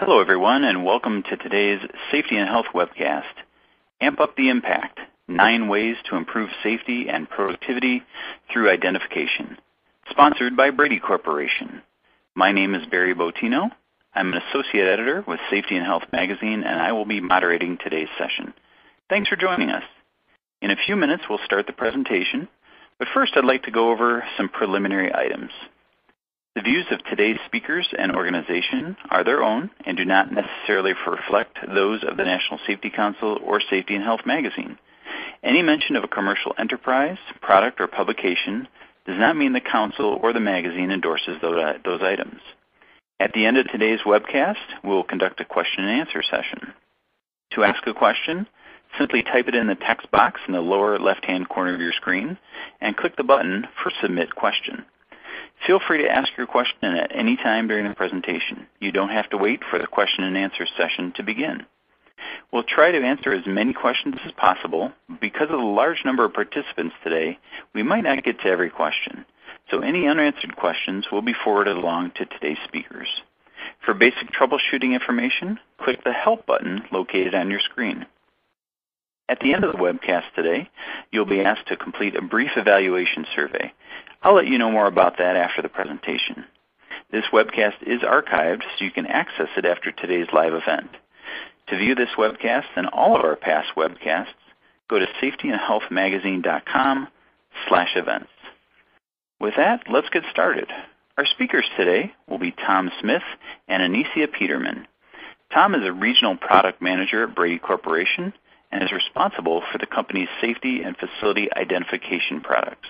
Hello, everyone, and welcome to today's Safety and Health webcast. Amp Up the Impact, Nine Ways to Improve Safety and Productivity Through Identification, sponsored by Brady Corporation. My name is Barry Botino. I'm an associate editor with Safety and Health magazine, and I will be moderating today's session. Thanks for joining us. In a few minutes, we'll start the presentation, but first I'd like to go over some preliminary items. The views of today's speakers and organization are their own and do not necessarily reflect those of the National Safety Council or Safety and Health magazine. Any mention of a commercial enterprise, product, or publication does not mean the council or the magazine endorses those items. At the end of today's webcast, we will conduct a question and answer session. To ask a question, simply type it in the text box in the lower left-hand corner of your screen and click the button for Submit Question. Feel free to ask your question at any time during the presentation. You don't have to wait for the question and answer session to begin. We'll try to answer as many questions as possible. Because of the large number of participants today, we might not get to every question, so any unanswered questions will be forwarded along to today's speakers. For basic troubleshooting information, click the Help button located on your screen. At the end of the webcast today, you'll be asked to complete a brief evaluation survey. I'll let you know more about that after the presentation. This webcast is archived, so you can access it after today's live event. To view this webcast and all of our past webcasts, go to safetyandhealthmagazine.com slash events. With that, let's get started. Our speakers today will be Tom Smith and Anicia Peterman. Tom is a regional product manager at Brady Corporation and is responsible for the company's safety and facility identification products.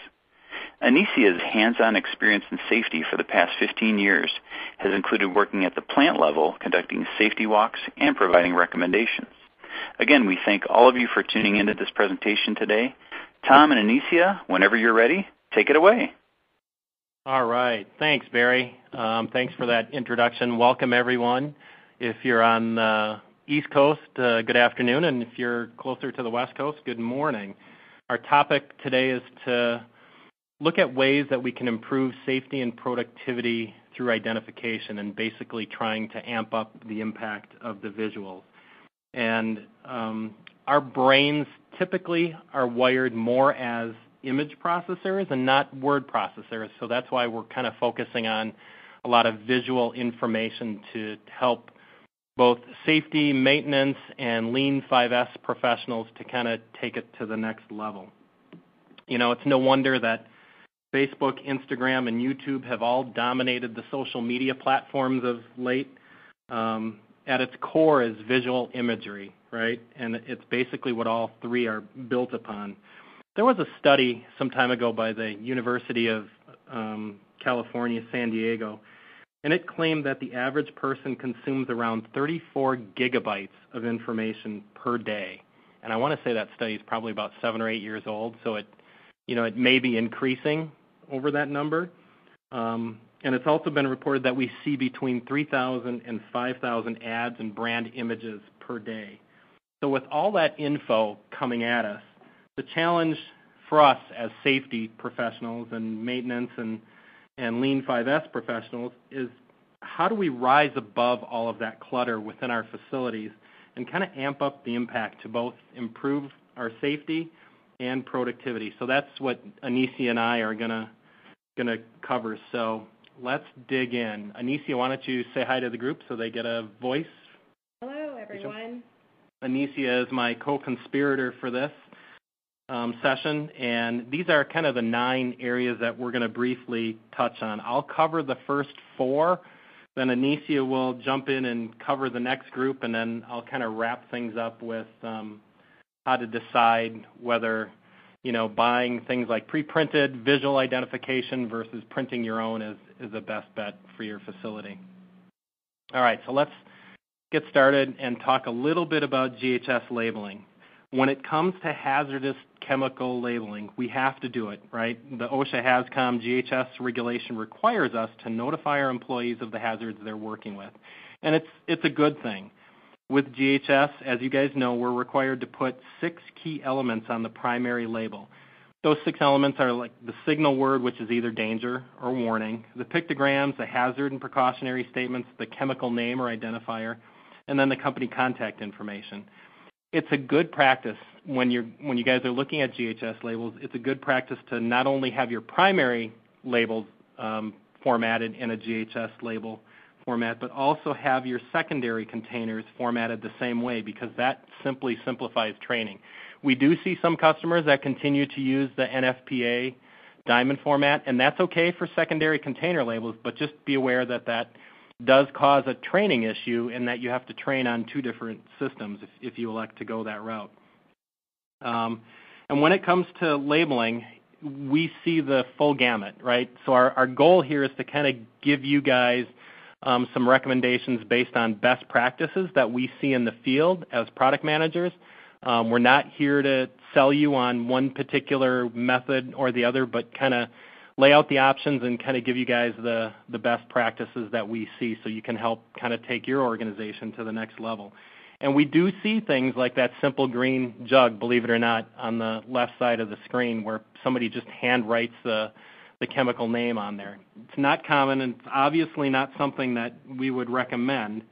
Anicia's hands-on experience in safety for the past 15 years has included working at the plant level, conducting safety walks, and providing recommendations. Again, we thank all of you for tuning into this presentation today. Tom and Anicia, whenever you're ready, take it away. All right. Thanks, Barry. Um, thanks for that introduction. Welcome, everyone. If you're on the East Coast, good afternoon, and if you're closer to the West Coast, good morning. Our topic today is to look at ways that we can improve safety and productivity through identification and basically trying to amp up the impact of the visuals. And um, our brains typically are wired more as image processors and not word processors, so that's why we're kind of focusing on a lot of visual information to help both safety, maintenance, and Lean 5S professionals to kind of take it to the next level. You know, it's no wonder that Facebook, Instagram, and YouTube have all dominated the social media platforms of late. Um, at its core is visual imagery, right? And it's basically what all three are built upon. There was a study some time ago by the University of um, California, San Diego, and it claimed that the average person consumes around 34 gigabytes of information per day. And I want to say that study is probably about seven or eight years old, so it, you know, it may be increasing over that number. Um, and it's also been reported that we see between 3,000 and 5,000 ads and brand images per day. So with all that info coming at us, the challenge for us as safety professionals and maintenance and, and Lean 5S professionals is how do we rise above all of that clutter within our facilities and kind of amp up the impact to both improve our safety and productivity. So that's what Anicia and I are going to cover. So let's dig in. Anicia, why don't you say hi to the group so they get a voice? Hello, everyone. Anicia is my co-conspirator for this session, and these are kind of the nine areas that we're going to briefly touch on. I'll cover the first four, then Anicia will jump in and cover the next group, and then I'll kind of wrap things up with um, how to decide whether you know, buying things like pre-printed visual identification versus printing your own is, is the best bet for your facility. All right, so let's get started and talk a little bit about GHS labeling. When it comes to hazardous chemical labeling, we have to do it, right? The OSHA HazCom GHS regulation requires us to notify our employees of the hazards they're working with. And it's, it's a good thing. With GHS, as you guys know, we're required to put six key elements on the primary label. Those six elements are like the signal word, which is either danger or warning, the pictograms, the hazard and precautionary statements, the chemical name or identifier, and then the company contact information. It's a good practice when you're when you guys are looking at GHS labels. It's a good practice to not only have your primary labels um, formatted in a GHS label format, but also have your secondary containers formatted the same way because that simply simplifies training. We do see some customers that continue to use the NFPA diamond format, and that's okay for secondary container labels, but just be aware that that does cause a training issue in that you have to train on two different systems if, if you elect to go that route. Um, and when it comes to labeling, we see the full gamut, right? So our, our goal here is to kind of give you guys um, some recommendations based on best practices that we see in the field as product managers. Um, we're not here to sell you on one particular method or the other, but kind of lay out the options and kind of give you guys the, best practices that we see so you can help kind of take your organization to the next level. And we do see things like that simple green jug, believe it or not, on the left side of the screen where somebody just hand writes the, the chemical name on there. It's not common and it's obviously not something that we would recommend,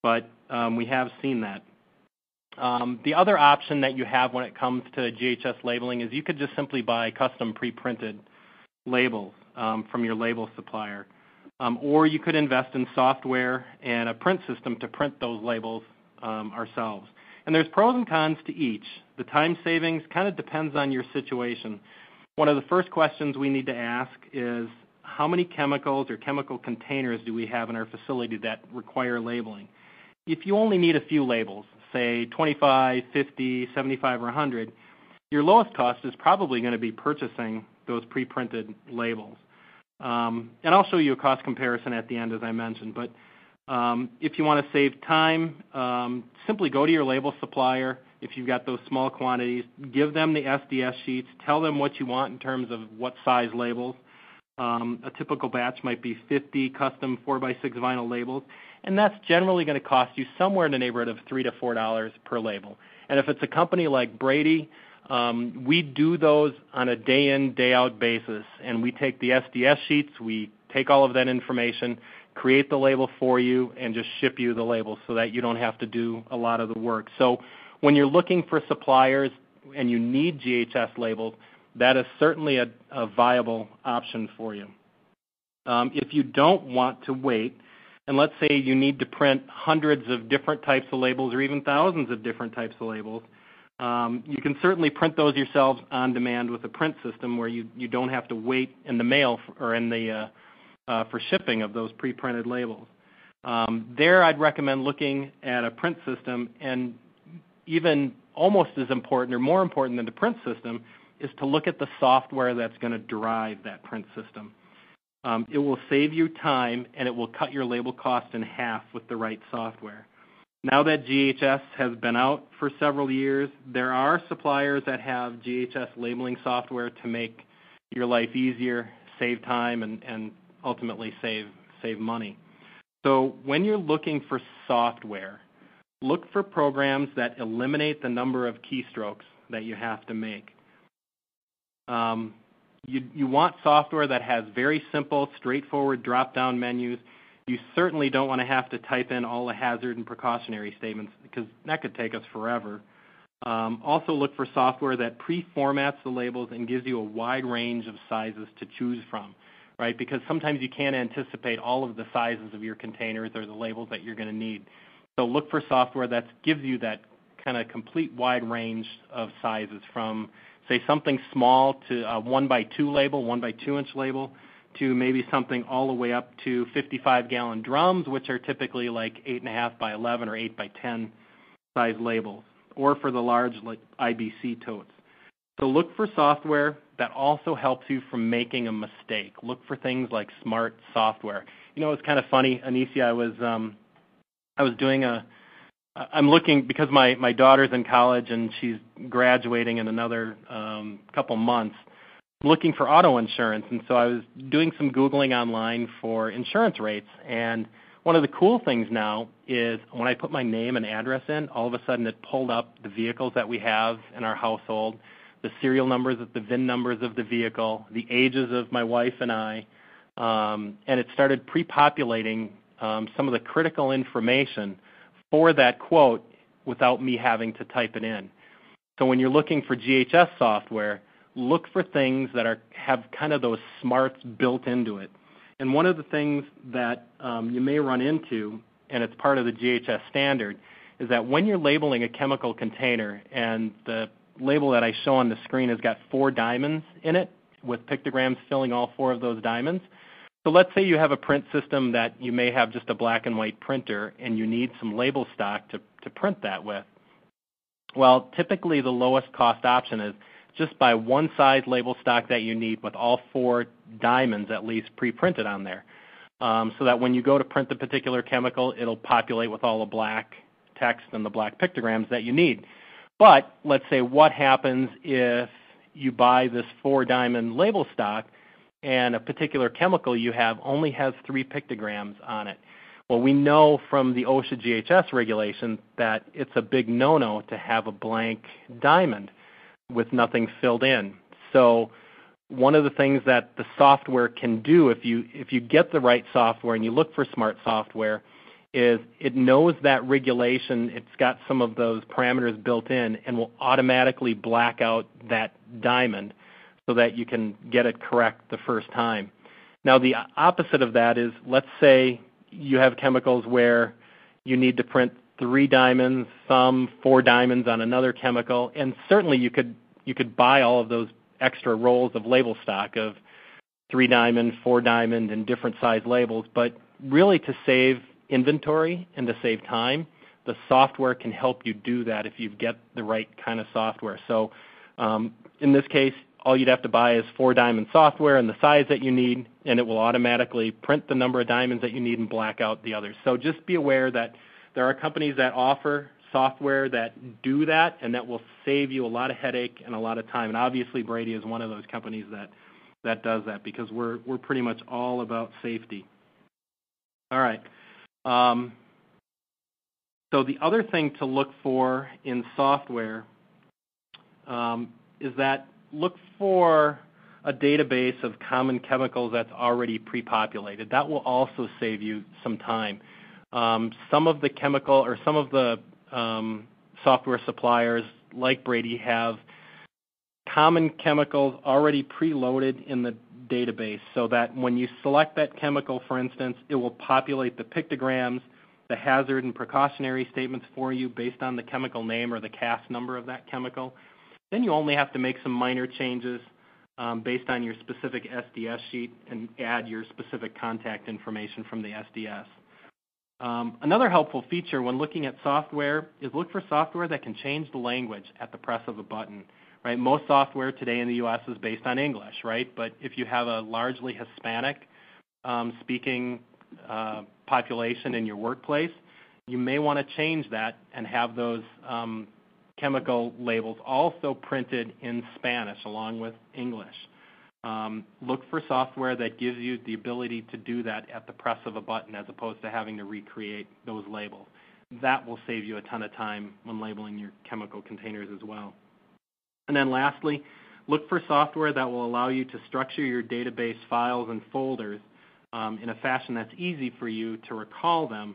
but um, we have seen that. Um, the other option that you have when it comes to GHS labeling is you could just simply buy custom pre-printed labels um, from your label supplier. Um, or you could invest in software and a print system to print those labels um, ourselves. And there's pros and cons to each. The time savings kind of depends on your situation. One of the first questions we need to ask is how many chemicals or chemical containers do we have in our facility that require labeling? If you only need a few labels, say 25, 50, 75, or 100, your lowest cost is probably going to be purchasing those pre-printed labels. Um, and I'll show you a cost comparison at the end, as I mentioned. But um, if you want to save time, um, simply go to your label supplier. If you've got those small quantities, give them the SDS sheets. Tell them what you want in terms of what size labels. A typical batch might be 50 custom 4x6 vinyl labels, and that's generally going to cost you somewhere in the neighborhood of 3 to $4 per label. And if it's a company like Brady, we do those on a day in, day out basis, and we take the SDS sheets, we take all of that information, create the label for you, and just ship you the label so that you don't have to do a lot of the work. So when you're looking for suppliers and you need GHS labels, that is certainly a, a viable option for you. Um, if you don't want to wait, and let's say you need to print hundreds of different types of labels or even thousands of different types of labels, um, you can certainly print those yourselves on demand with a print system where you, you don't have to wait in the mail for, or in the uh, uh, for shipping of those pre-printed labels. Um, there, I'd recommend looking at a print system, and even almost as important or more important than the print system is to look at the software that's going to drive that print system. Um, it will save you time and it will cut your label cost in half with the right software. Now that GHS has been out for several years, there are suppliers that have GHS labeling software to make your life easier, save time, and, ultimately save save money. So when you're looking for software, look for programs that eliminate the number of keystrokes that you have to make. Um, you want software that has very simple, straightforward drop-down menus. You certainly don't want to have to type in all the hazard and precautionary statements because that could take us forever. Um, also look for software that pre-formats the labels and gives you a wide range of sizes to choose from right? Because sometimes you can't anticipate all of the sizes of your containers or the labels that you're going to need. So look for software that gives you that kind of complete wide range of sizes from, say, something small to a 1 by 2 label, 1 by 2 inch label, to maybe something all the way up to 55 gallon drums, which are typically like 8.5 by 11 or 8 by 10 size labels, or for the large like IBC totes. So look for software that also helps you from making a mistake. Look for things like smart software. You know, it's kind of funny, Anicia. I was um, I was doing a I'm looking because my my daughter's in college and she's graduating in another um, couple months. Looking for auto insurance, and so I was doing some googling online for insurance rates. And one of the cool things now is when I put my name and address in, all of a sudden it pulled up the vehicles that we have in our household the serial numbers, the VIN numbers of the vehicle, the ages of my wife and I, um, and it started pre-populating um, some of the critical information for that quote without me having to type it in. So when you're looking for GHS software, look for things that are have kind of those smarts built into it. And one of the things that um, you may run into, and it's part of the GHS standard, is that when you're labeling a chemical container and the label that I show on the screen has got four diamonds in it with pictograms filling all four of those diamonds. So let's say you have a print system that you may have just a black and white printer and you need some label stock to, to print that with. Well, typically the lowest cost option is just buy one size label stock that you need with all four diamonds at least pre-printed on there. Um, so that when you go to print the particular chemical, it'll populate with all the black text and the black pictograms that you need. But let's say what happens if you buy this four diamond label stock and a particular chemical you have only has three pictograms on it. Well, we know from the OSHA GHS regulation that it's a big no-no to have a blank diamond with nothing filled in. So one of the things that the software can do if you if you get the right software and you look for smart software is it knows that regulation, it's got some of those parameters built in and will automatically black out that diamond so that you can get it correct the first time. Now the opposite of that is let's say you have chemicals where you need to print three diamonds, some four diamonds on another chemical, and certainly you could you could buy all of those extra rolls of label stock of three diamond, four diamond, and different size labels. But really, to save inventory and to save time, the software can help you do that if you get the right kind of software. So um, in this case, all you'd have to buy is four diamond software and the size that you need, and it will automatically print the number of diamonds that you need and black out the others. So just be aware that there are companies that offer software that do that and that will save you a lot of headache and a lot of time. And obviously Brady is one of those companies that that does that because we're we're pretty much all about safety. All right. Um, so the other thing to look for in software um, is that look for a database of common chemicals that's already pre-populated. That will also save you some time. Um, some of the chemical or some of the um, software suppliers like Brady have common chemicals already preloaded in the database so that when you select that chemical, for instance, it will populate the pictograms, the hazard and precautionary statements for you based on the chemical name or the CAS number of that chemical. Then you only have to make some minor changes um, based on your specific SDS sheet and add your specific contact information from the SDS. Um, another helpful feature when looking at software is look for software that can change the language at the press of a button right? Most software today in the U.S. is based on English, right? But if you have a largely Hispanic um, speaking uh, population in your workplace, you may want to change that and have those um, chemical labels also printed in Spanish along with English. Um, look for software that gives you the ability to do that at the press of a button as opposed to having to recreate those labels. That will save you a ton of time when labeling your chemical containers as well. And then lastly, look for software that will allow you to structure your database files and folders um, in a fashion that's easy for you to recall them,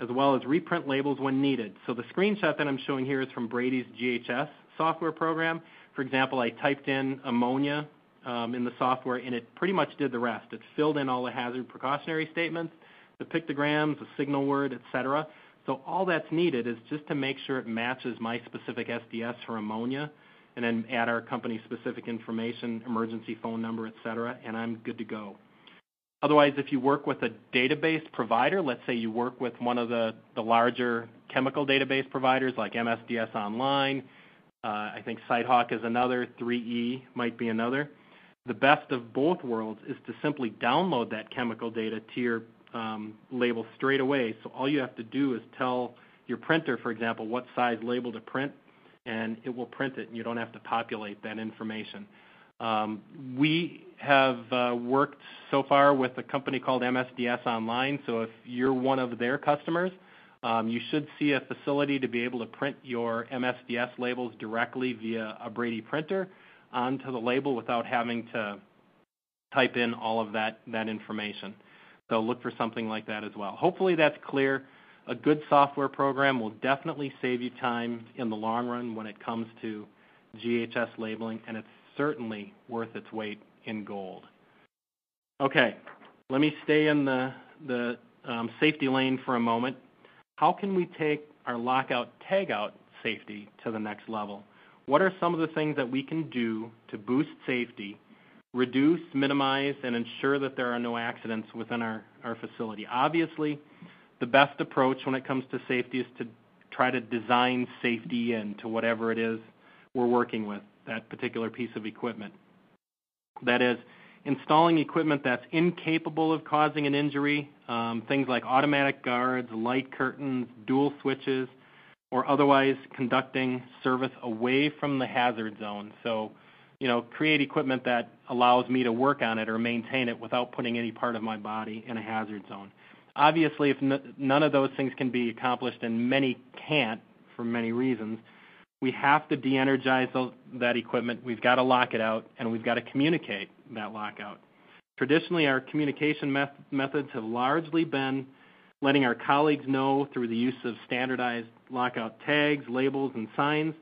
as well as reprint labels when needed. So the screenshot that I'm showing here is from Brady's GHS software program. For example, I typed in ammonia in the software, and it pretty much did the rest. It filled in all the hazard precautionary statements, the pictograms, the signal word, etc. So all that's needed is just to make sure it matches my specific SDS for ammonia and then add our company-specific information, emergency phone number, et cetera, and I'm good to go. Otherwise, if you work with a database provider, let's say you work with one of the, the larger chemical database providers like MSDS Online, uh, I think SiteHawk is another, 3E might be another. The best of both worlds is to simply download that chemical data to your um, label straight away. So all you have to do is tell your printer, for example, what size label to print, and it will print it, and you don't have to populate that information. Um, we have uh, worked so far with a company called MSDS Online, so if you're one of their customers, Um, you should see a facility to be able to print your MSDS labels directly via a Brady printer onto the label without having to type in all of that, information. So look for something like that as well. Hopefully that's clear. A good software program will definitely save you time in the long run when it comes to GHS labeling, and it's certainly worth its weight in gold. Okay, let me stay in the, um, safety lane for a moment. How can we take our lockout tagout safety to the next level? What are some of the things that we can do to boost safety, reduce, minimize, and ensure that there are no accidents within our, our facility? Obviously, the best approach when it comes to safety is to try to design safety into whatever it is we're working with, that particular piece of equipment. That is, installing equipment that's incapable of causing an injury, um, things like automatic guards, light curtains, dual switches, or otherwise conducting service away from the hazard zone. So, you know, create equipment that allows me to work on it or maintain it without putting any part of my body in a hazard zone. Obviously, if none of those things can be accomplished, and many can't for many reasons, we have to de-energize that equipment. We've got to lock it out, and we've got to communicate that lockout. Traditionally, our communication methods have largely been letting our colleagues know through the use of standardized lockout tags, labels, and signs.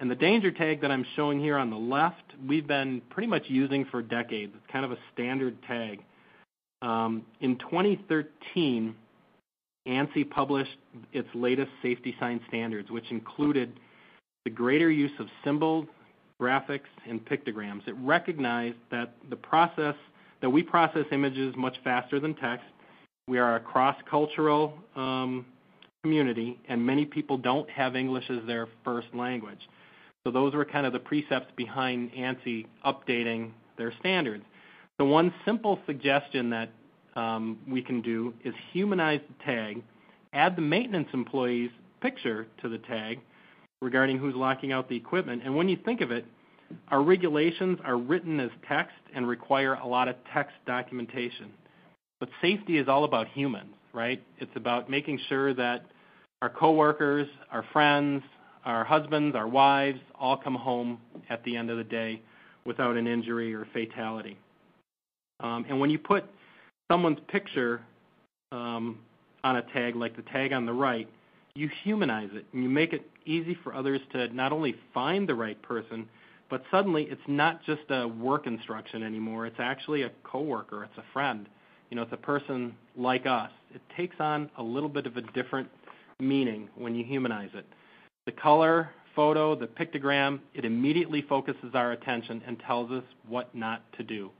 And the danger tag that I'm showing here on the left, we've been pretty much using for decades. It's kind of a standard tag. Um, in 2013, ANSI published its latest safety sign standards, which included the greater use of symbols, graphics, and pictograms. It recognized that the process that we process images much faster than text. We are a cross-cultural um, community, and many people don't have English as their first language. So those were kind of the precepts behind ANSI updating their standards. So one simple suggestion that um, we can do is humanize the tag, add the maintenance employee's picture to the tag, regarding who's locking out the equipment. And when you think of it, our regulations are written as text and require a lot of text documentation. But safety is all about humans, right? It's about making sure that our coworkers, our friends, our husbands, our wives all come home at the end of the day without an injury or fatality. Um, and when you put someone's picture um, on a tag, like the tag on the right, you humanize it and you make it easy for others to not only find the right person, but suddenly it's not just a work instruction anymore. It's actually a coworker. It's a friend. You know, it's a person like us. It takes on a little bit of a different meaning when you humanize it. The color, photo, the pictogram, it immediately focuses our attention and tells us what not to do.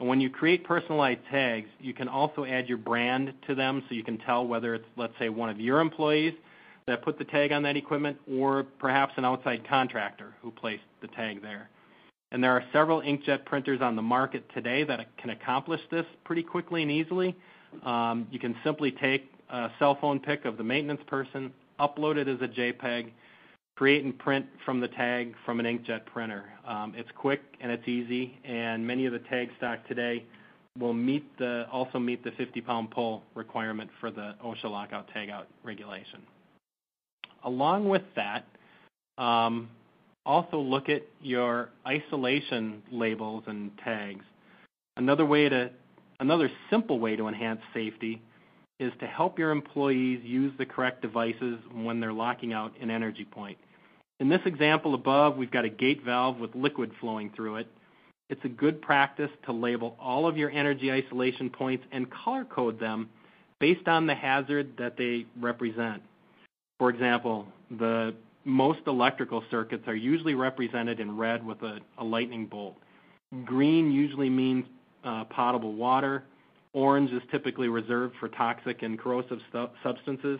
And when you create personalized tags, you can also add your brand to them so you can tell whether it's, let's say, one of your employees that put the tag on that equipment or perhaps an outside contractor who placed the tag there. And there are several inkjet printers on the market today that can accomplish this pretty quickly and easily. Um, you can simply take a cell phone pic of the maintenance person, upload it as a JPEG, create and print from the tag from an inkjet printer. Um, it's quick and it's easy, and many of the tag stock today will also meet the 50 pound pull requirement for the OSHA lockout tagout regulation. Along with that, um, also look at your isolation labels and tags. Another way to, another simple way to enhance safety is to help your employees use the correct devices when they're locking out an energy point. In this example above, we've got a gate valve with liquid flowing through it. It's a good practice to label all of your energy isolation points and color code them based on the hazard that they represent. For example, the most electrical circuits are usually represented in red with a, a lightning bolt. Green usually means uh, potable water. Orange is typically reserved for toxic and corrosive substances.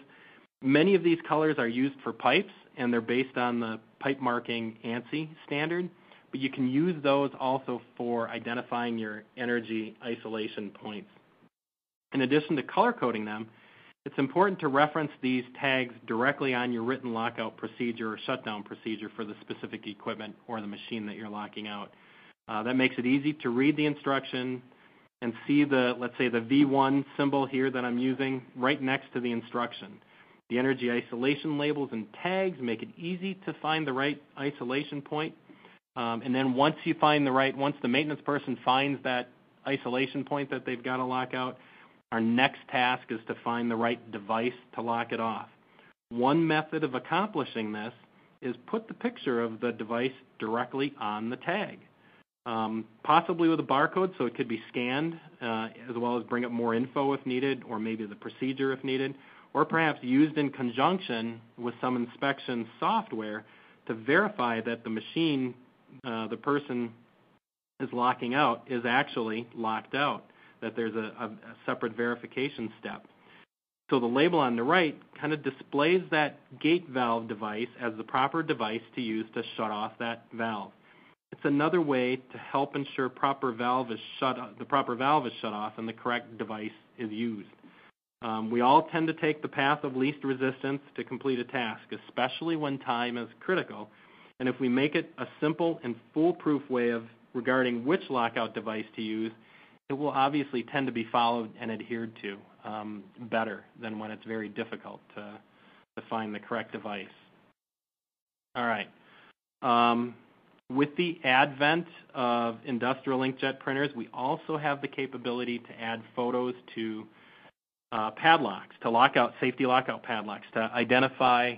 Many of these colors are used for pipes, and they're based on the pipe marking ANSI standard, but you can use those also for identifying your energy isolation points. In addition to color coding them, it's important to reference these tags directly on your written lockout procedure or shutdown procedure for the specific equipment or the machine that you're locking out. Uh, that makes it easy to read the instruction and see the, let's say, the V1 symbol here that I'm using right next to the instruction. The energy isolation labels and tags make it easy to find the right isolation point. Um, and then once you find the right, once the maintenance person finds that isolation point that they've got to lock out, our next task is to find the right device to lock it off. One method of accomplishing this is put the picture of the device directly on the tag, um, possibly with a barcode so it could be scanned, uh, as well as bring up more info if needed, or maybe the procedure if needed, or perhaps used in conjunction with some inspection software to verify that the machine uh, the person is locking out is actually locked out, that there's a, separate verification step. So the label on the right kind of displays that gate valve device as the proper device to use to shut off that valve. It's another way to help ensure proper valve is shut, the proper valve is shut off and the correct device is used. Um, we all tend to take the path of least resistance to complete a task, especially when time is critical. And if we make it a simple and foolproof way of regarding which lockout device to use, it will obviously tend to be followed and adhered to um, better than when it's very difficult to, find the correct device. All right. Um, with the advent of industrial inkjet printers, we also have the capability to add photos to uh, padlocks, to lockout, safety lockout padlocks, to identify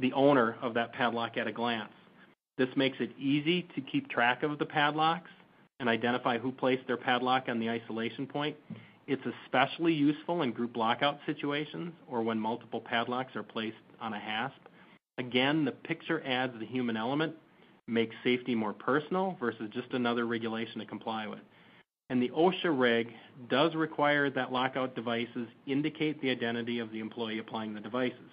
the owner of that padlock at a glance. This makes it easy to keep track of the padlocks and identify who placed their padlock on the isolation point. It's especially useful in group lockout situations or when multiple padlocks are placed on a hasp. Again, the picture adds the human element, makes safety more personal versus just another regulation to comply with. And the OSHA reg does require that lockout devices indicate the identity of the employee applying the devices.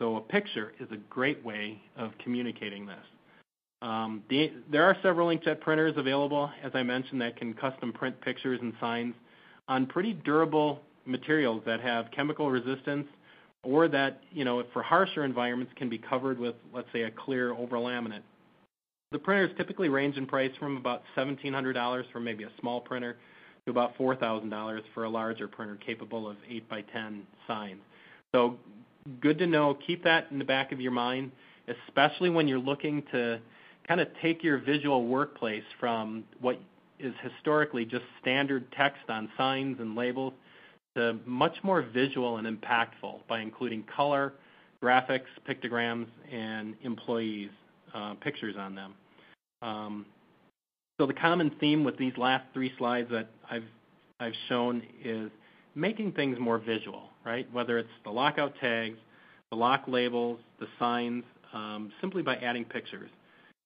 So a picture is a great way of communicating this. Um, the, there are several inkjet printers available, as I mentioned, that can custom print pictures and signs on pretty durable materials that have chemical resistance or that, you know, for harsher environments can be covered with, let's say, a clear overlaminate. The printers typically range in price from about $1,700 for maybe a small printer to about $4,000 for a larger printer capable of 8 by 10 signs. So good to know. Keep that in the back of your mind, especially when you're looking to kind of take your visual workplace from what is historically just standard text on signs and labels to much more visual and impactful by including color, graphics, pictograms, and employees' uh, pictures on them. Um, so the common theme with these last three slides that I've I've shown is making things more visual, right? Whether it's the lockout tags, the lock labels, the signs, um, simply by adding pictures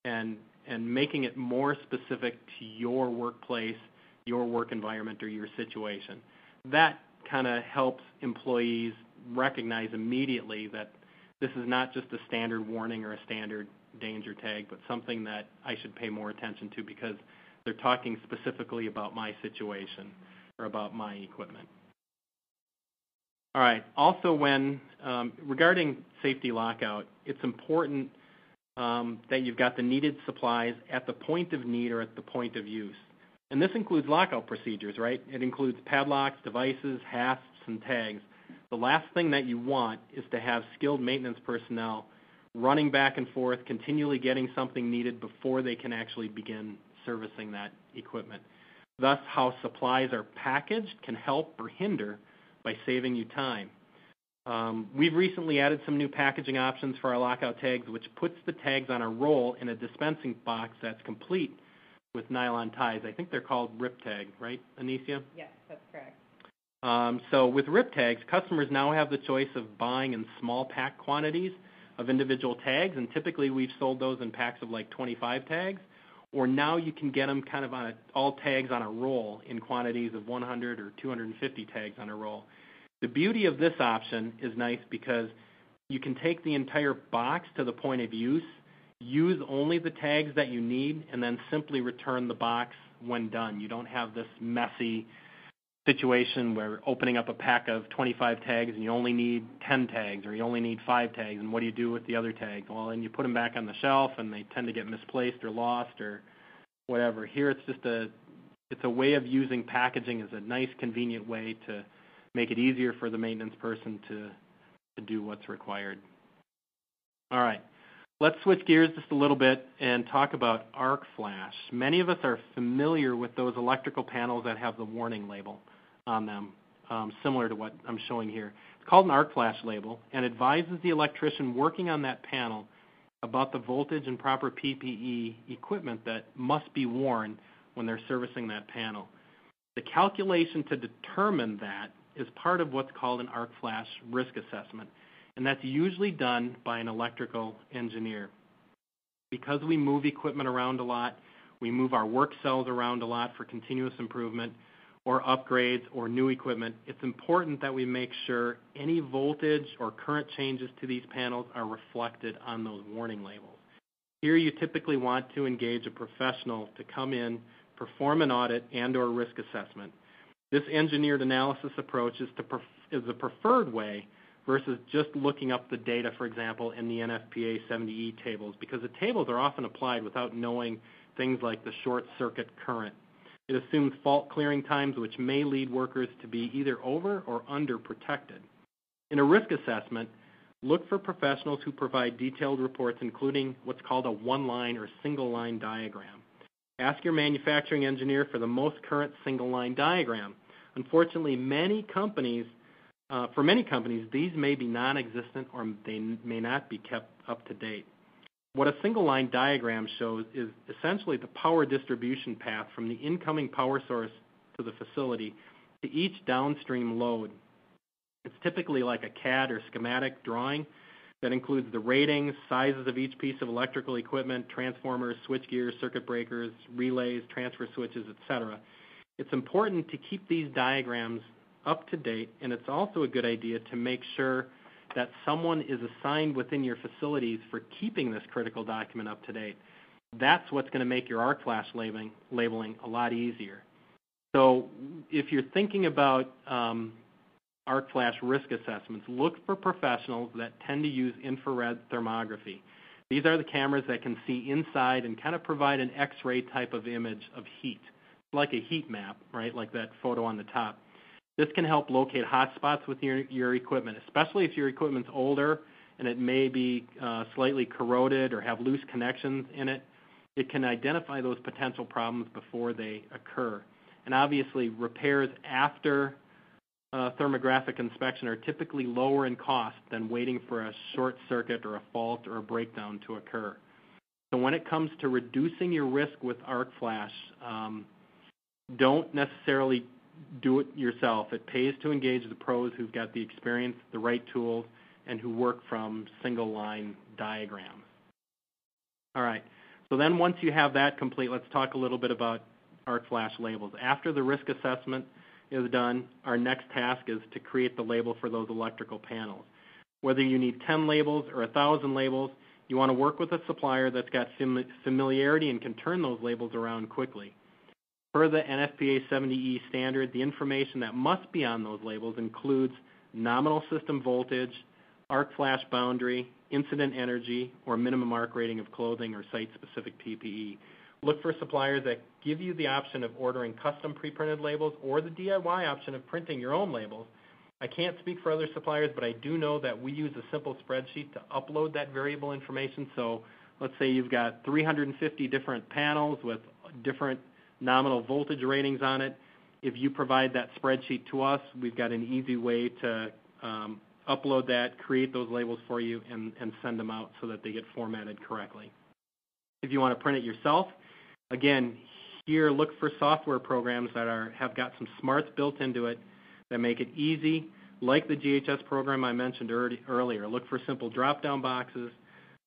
and and making it more specific to your workplace, your work environment, or your situation. That kind of helps employees recognize immediately that this is not just a standard warning or a standard danger tag, but something that I should pay more attention to because they're talking specifically about my situation or about my equipment. All right. Also, when um, regarding safety lockout, it's important um, that you've got the needed supplies at the point of need or at the point of use. And this includes lockout procedures, right? It includes padlocks, devices, hasps, and tags. The last thing that you want is to have skilled maintenance personnel running back and forth, continually getting something needed before they can actually begin servicing that equipment. Thus, how supplies are packaged can help or hinder by saving you time. Um, we've recently added some new packaging options for our lockout tags, which puts the tags on a roll in a dispensing box that's complete with nylon ties. I think they're called Rip Tag, right, Anicia? Yes, that's correct. Um, so with Rip Tags, customers now have the choice of buying in small pack quantities of individual tags, and typically we've sold those in packs of like 25 tags. Or now you can get them kind of on a, all tags on a roll in quantities of 100 or 250 tags on a roll. The beauty of this option is nice because you can take the entire box to the point of use, use only the tags that you need, and then simply return the box when done. You don't have this messy situation where opening up a pack of 25 tags and you only need 10 tags or you only need 5 tags and what do you do with the other tags? Well, then you put them back on the shelf and they tend to get misplaced or lost or whatever. Here it's just a it's a way of using packaging as a nice convenient way to make it easier for the maintenance person to to do what's required. All right. Let's switch gears just a little bit and talk about arc flash. Many of us are familiar with those electrical panels that have the warning label on them, um, similar to what I'm showing here. It's called an arc flash label and advises the electrician working on that panel about the voltage and proper PPE equipment that must be worn when they're servicing that panel. The calculation to determine that is part of what's called an arc flash risk assessment, and that's usually done by an electrical engineer. Because we move equipment around a lot, we move our work cells around a lot for continuous improvement or upgrades or new equipment, it's important that we make sure any voltage or current changes to these panels are reflected on those warning labels. Here you typically want to engage a professional to come in, perform an audit and/or risk assessment. This engineered analysis approach is, the preferred way versus just looking up the data, for example, in the NFPA 70E tables, because the tables are often applied without knowing things like the short circuit current. It assumes fault clearing times, which may lead workers to be either over or under protected. In a risk assessment, look for professionals who provide detailed reports, including what's called a one-line or single-line diagram. Ask your manufacturing engineer for the most current single-line diagram. Unfortunately, many companies, uh, for many companies, these may be non-existent or they may not be kept up to date. What a single-line diagram shows is essentially the power distribution path from the incoming power source to the facility to each downstream load. It's typically like a CAD or schematic drawing that includes the ratings, sizes of each piece of electrical equipment, transformers, switchgear, circuit breakers, relays, transfer switches, etc. It's important to keep these diagrams up to date, and it's also a good idea to make sure that someone is assigned within your facilities for keeping this critical document up to date. That's what's going to make your arc flash labeling, labeling a lot easier. So if you're thinking about um, arc flash risk assessments, look for professionals that tend to use infrared thermography. These are the cameras that can see inside and kind of provide an X-ray type of image of heat, like a heat map, right, like that photo on the top. This can help locate hot spots with your, your equipment, especially if your equipment's older and it may be uh, slightly corroded or have loose connections in it. It can identify those potential problems before they occur. And obviously, repairs after thermographic inspection are typically lower in cost than waiting for a short circuit or a fault or a breakdown to occur. So when it comes to reducing your risk with arc flash, um, don't necessarily do it yourself. It pays to engage the pros who've got the experience, the right tools, and who work from single line diagrams. All right. So then once you have that complete, let's talk a little bit about arc flash labels. After the risk assessment is done, our next task is to create the label for those electrical panels. Whether you need 10 labels or 1,000 labels, you want to work with a supplier that's got familiarity and can turn those labels around quickly. Per the NFPA 70E standard, the information that must be on those labels includes nominal system voltage, arc flash boundary, incident energy, or minimum arc rating of clothing or site-specific PPE. Look for suppliers that give you the option of ordering custom pre-printed labels or the DIY option of printing your own labels. I can't speak for other suppliers, but I do know that we use a simple spreadsheet to upload that variable information. So let's say you've got 350 different panels with different nominal voltage ratings on it. If you provide that spreadsheet to us, we've got an easy way to um, upload that, create those labels for you, and, and send them out so that they get formatted correctly. If you want to print it yourself, again, here look for software programs that have got some smarts built into it that make it easy, like the GHS program I mentioned earlier. Look for simple drop-down boxes.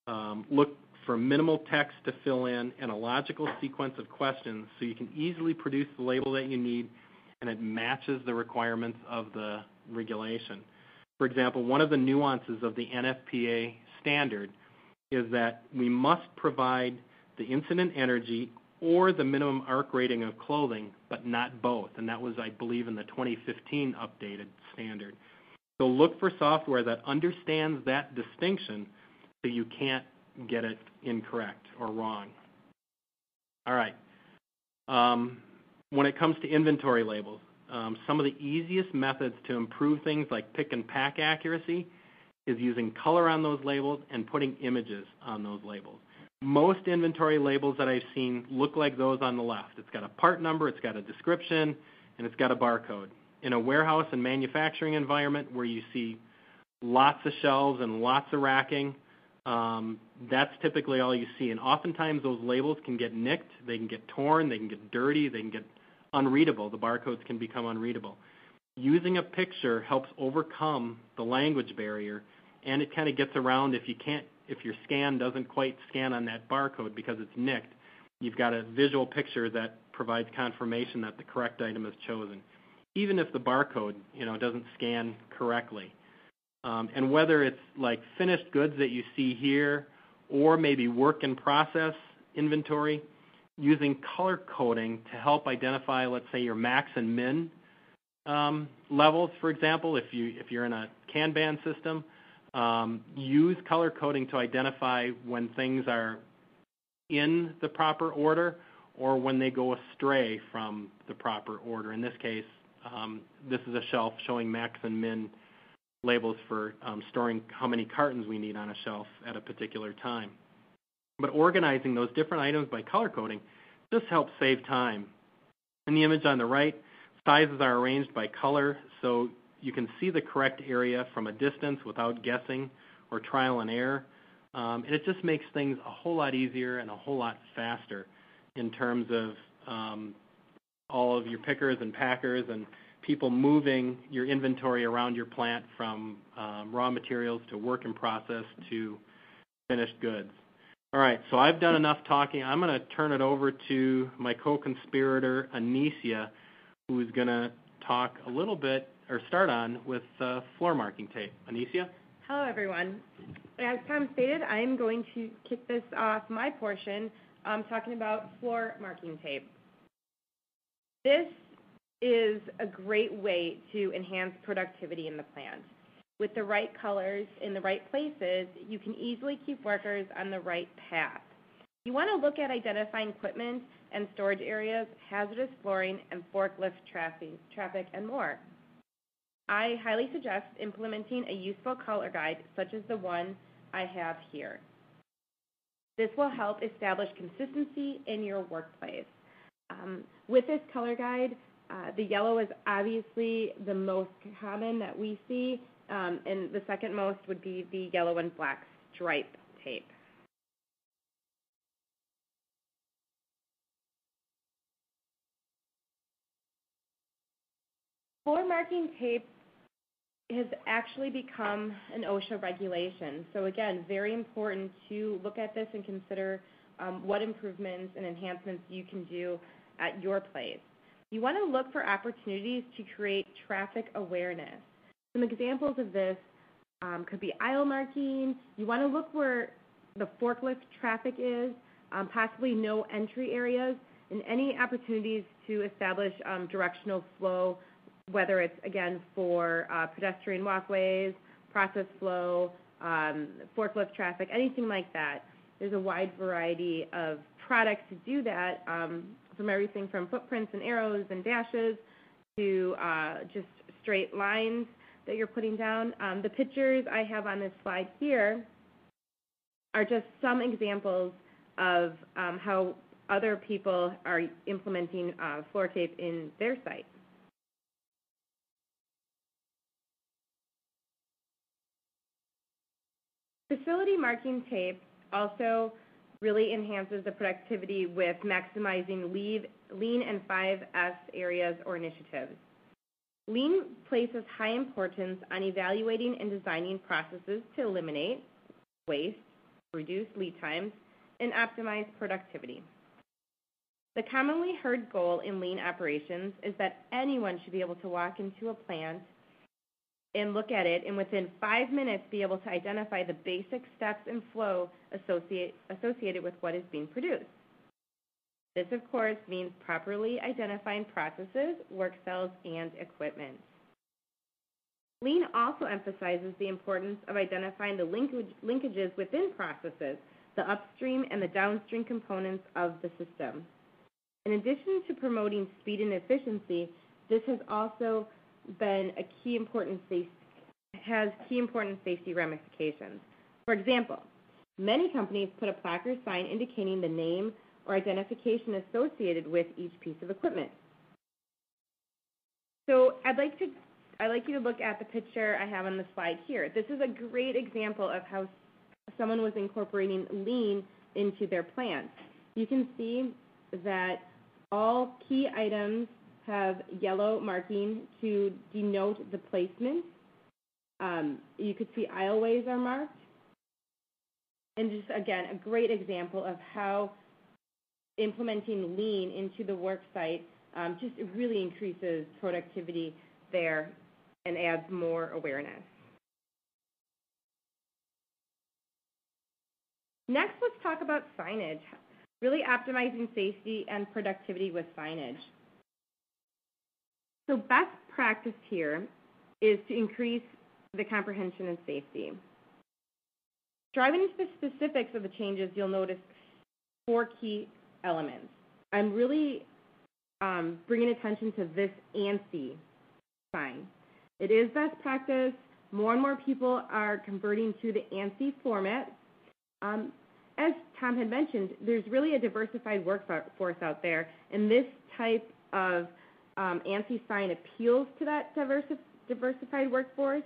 Um, look for minimal text to fill in and a logical sequence of questions so you can easily produce the label that you need and it matches the requirements of the regulation. For example, one of the nuances of the NFPA standard is that we must provide the incident energy or the minimum arc rating of clothing, but not both. And that was, I believe, in the 2015 updated standard. So look for software that understands that distinction so you can't get it incorrect or wrong. All right. Um, when it comes to inventory labels, um, some of the easiest methods to improve things like pick and pack accuracy is using color on those labels and putting images on those labels. Most inventory labels that I've seen look like those on the left. It's got a part number, it's got a description, and it's got a barcode. In a warehouse and manufacturing environment where you see lots of shelves and lots of racking, um, that's typically all you see. And oftentimes those labels can get nicked, they can get torn, they can get dirty, they can get unreadable. The barcodes can become unreadable. Using a picture helps overcome the language barrier, and it kind of gets around if you can't if your scan doesn't quite scan on that barcode because it's nicked, you've got a visual picture that provides confirmation that the correct item is chosen, even if the barcode you know doesn't scan correctly. Um, and whether it's like finished goods that you see here or maybe work in process inventory, using color coding to help identify, let's say, your max and min um, levels, for example, if, you, if you're in a Kanban system, um, use color coding to identify when things are in the proper order or when they go astray from the proper order. In this case, um, this is a shelf showing max and min labels for um, storing how many cartons we need on a shelf at a particular time. But organizing those different items by color coding just helps save time. In the image on the right, sizes are arranged by color so you can see the correct area from a distance without guessing or trial and error. Um, and it just makes things a whole lot easier and a whole lot faster in terms of um, all of your pickers and packers and people moving your inventory around your plant from um, raw materials to work in process to finished goods. All right, so I've done enough talking. I'm going to turn it over to my co-conspirator, Anicia, who is going to talk a little bit, or start on, with uh, floor marking tape. Anicia? Hello, everyone. As Tom stated, I am going to kick this off my portion um, talking about floor marking tape. This is a great way to enhance productivity in the plant. With the right colors in the right places, you can easily keep workers on the right path. You want to look at identifying equipment and storage areas, hazardous flooring, and forklift traffic, traffic and more. I highly suggest implementing a useful color guide such as the one I have here. This will help establish consistency in your workplace. Um, with this color guide, uh, the yellow is obviously the most common that we see, um, and the second most would be the yellow and black stripe tape. Floor marking tape has actually become an OSHA regulation. So again, very important to look at this and consider um, what improvements and enhancements you can do at your place. You want to look for opportunities to create traffic awareness. Some examples of this um, could be aisle marking. You want to look where the forklift traffic is, um, possibly no entry areas, and any opportunities to establish directional flow, whether it's, again, for uh, pedestrian walkways, process flow, um, forklift traffic, anything like that. There's a wide variety of products to do that. Um, from everything from footprints and arrows and dashes to uh, just straight lines that you're putting down. Um, the pictures I have on this slide here are just some examples of how other people are implementing uh, floor tape in their site. Facility marking tape also really enhances the productivity with maximizing lean and 5S areas or initiatives. Lean places high importance on evaluating and designing processes to eliminate waste, reduce lead times, and optimize productivity. The commonly heard goal in lean operations is that anyone should be able to walk into a plant and look at it and within five minutes be able to identify the basic steps and flow associate, associated with what is being produced. This, of course, means properly identifying processes, work cells, and equipment. Lean also emphasizes the importance of identifying the linkage, linkages within processes, the upstream and the downstream components of the system. In addition to promoting speed and efficiency, this has also key important has key important safety ramifications. For example, many companies put a placard sign indicating the name or identification associated with each piece of equipment. So I'd like to I'd like you to look at the picture I have on the slide here. This is a great example of how someone was incorporating lean into their plan. You can see that all key items have yellow marking to denote the placement. Um, you could see aisleways are marked. And just again, a great example of how implementing lean into the work site um, just really increases productivity there and adds more awareness. Next, let's talk about signage, really optimizing safety and productivity with signage. So best practice here is to increase the comprehension and safety. Driving into the specifics of the changes, you'll notice four key elements. I'm really um, bringing attention to this ANSI sign. It is best practice. More and more people are converting to the ANSI format. Um, as Tom had mentioned, there's really a diversified workforce out there, and this type of um, ANSI sign appeals to that diversi- diversified workforce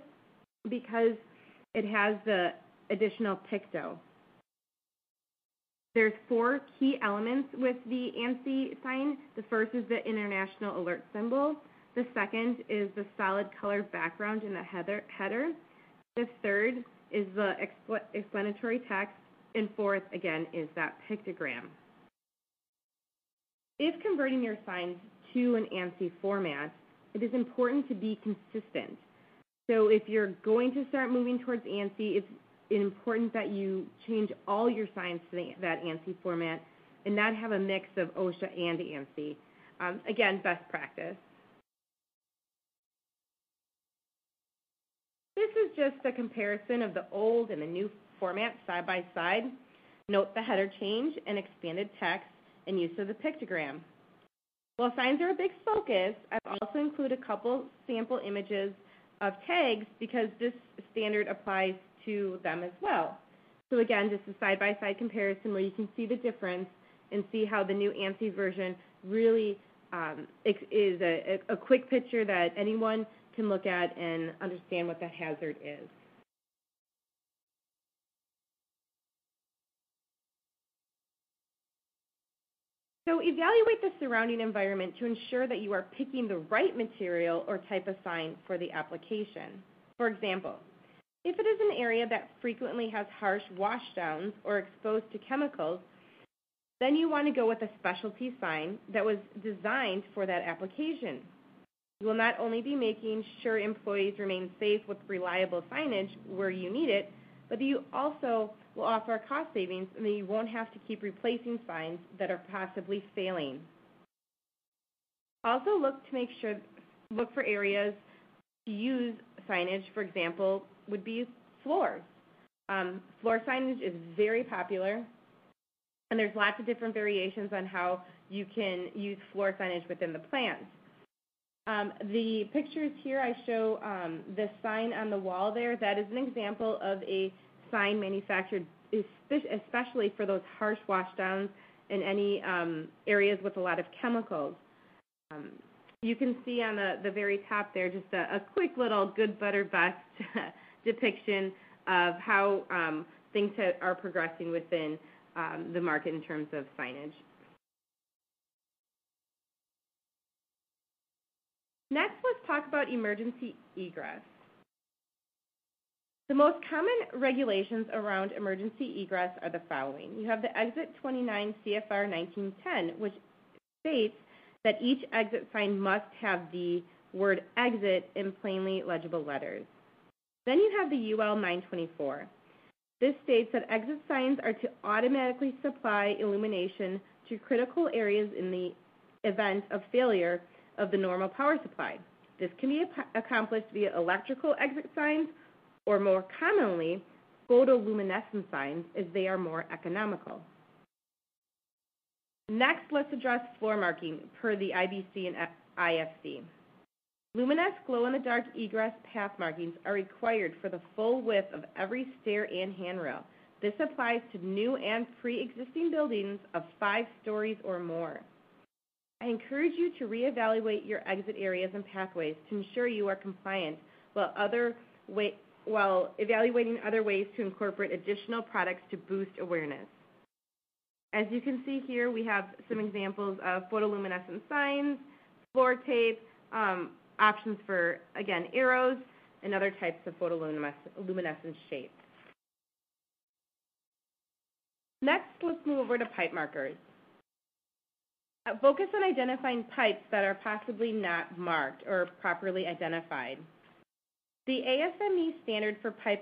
because it has the additional picto. There's four key elements with the ANSI sign. The first is the international alert symbol. The second is the solid color background in the header. header. The third is the explanatory text. And fourth, again, is that pictogram. If converting your signs an ANSI format, it is important to be consistent. So if you're going to start moving towards ANSI, it's important that you change all your signs to that ANSI format and not have a mix of OSHA and ANSI. Um, again, best practice. This is just a comparison of the old and the new format side by side. Note the header change and expanded text and use of the pictogram. While signs are a big focus, I've also included a couple sample images of tags because this standard applies to them as well. So again, just a side-by-side comparison where you can see the difference and see how the new ANSI version really um, is a, a quick picture that anyone can look at and understand what the hazard is. So evaluate the surrounding environment to ensure that you are picking the right material or type of sign for the application. For example, if it is an area that frequently has harsh washdowns or exposed to chemicals, then you want to go with a specialty sign that was designed for that application. You will not only be making sure employees remain safe with reliable signage where you need it, but you also will offer cost savings and that you won't have to keep replacing signs that are possibly failing. Also look to make sure, look for areas to use signage, for example, would be floors. Um, floor signage is very popular, and there's lots of different variations on how you can use floor signage within the plants. Um, the pictures here, I show um, the sign on the wall there. That is an example of a sign manufactured especially for those harsh washdowns in any um, areas with a lot of chemicals. Um, you can see on the, the very top there just a, a quick little good, better, best depiction of how um, things are progressing within um, the market in terms of signage. Next, let's talk about emergency egress. The most common regulations around emergency egress are the following. You have the Exit 29 CFR 1910, which states that each exit sign must have the word exit in plainly legible letters. Then you have the UL 924. This states that exit signs are to automatically supply illumination to critical areas in the event of failure of the normal power supply. This can be accomplished via electrical exit signs or more commonly, photoluminescent signs as they are more economical. Next, let's address floor marking per the IBC and IFC. Luminess glow-in-the-dark egress path markings are required for the full width of every stair and handrail. This applies to new and pre-existing buildings of five stories or more. I encourage you to reevaluate your exit areas and pathways to ensure you are compliant while evaluating other ways to incorporate additional products to boost awareness. As you can see here, we have some examples of photoluminescent signs, floor tape, um, options for, again, arrows, and other types of photoluminescent shapes. Next, let's move over to pipe markers. Uh, focus on identifying pipes that are possibly not marked or properly identified. The ASME standard for pipe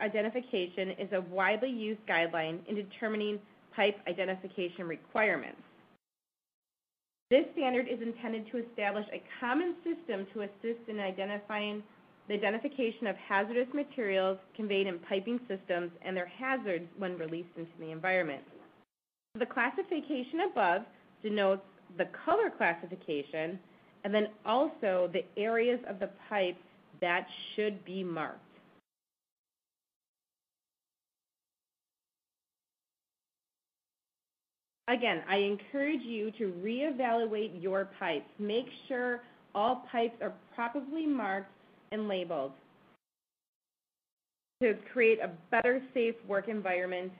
identification is a widely used guideline in determining pipe identification requirements. This standard is intended to establish a common system to assist in identifying the identification of hazardous materials conveyed in piping systems and their hazards when released into the environment. The classification above denotes the color classification and then also the areas of the pipe that should be marked. Again, I encourage you to reevaluate your pipes. Make sure all pipes are properly marked and labeled to create a better, safe work environment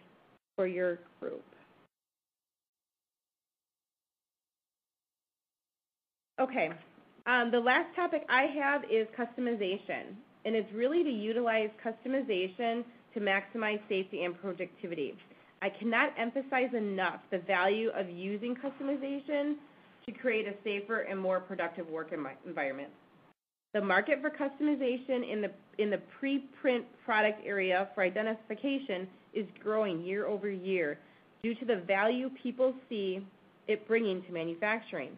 for your group. Okay, Um, the last topic I have is customization, and it's really to utilize customization to maximize safety and productivity. I cannot emphasize enough the value of using customization to create a safer and more productive work environment. The market for customization in the pre-print product area for identification is growing year-over-year due to the value people see it bringing to manufacturing.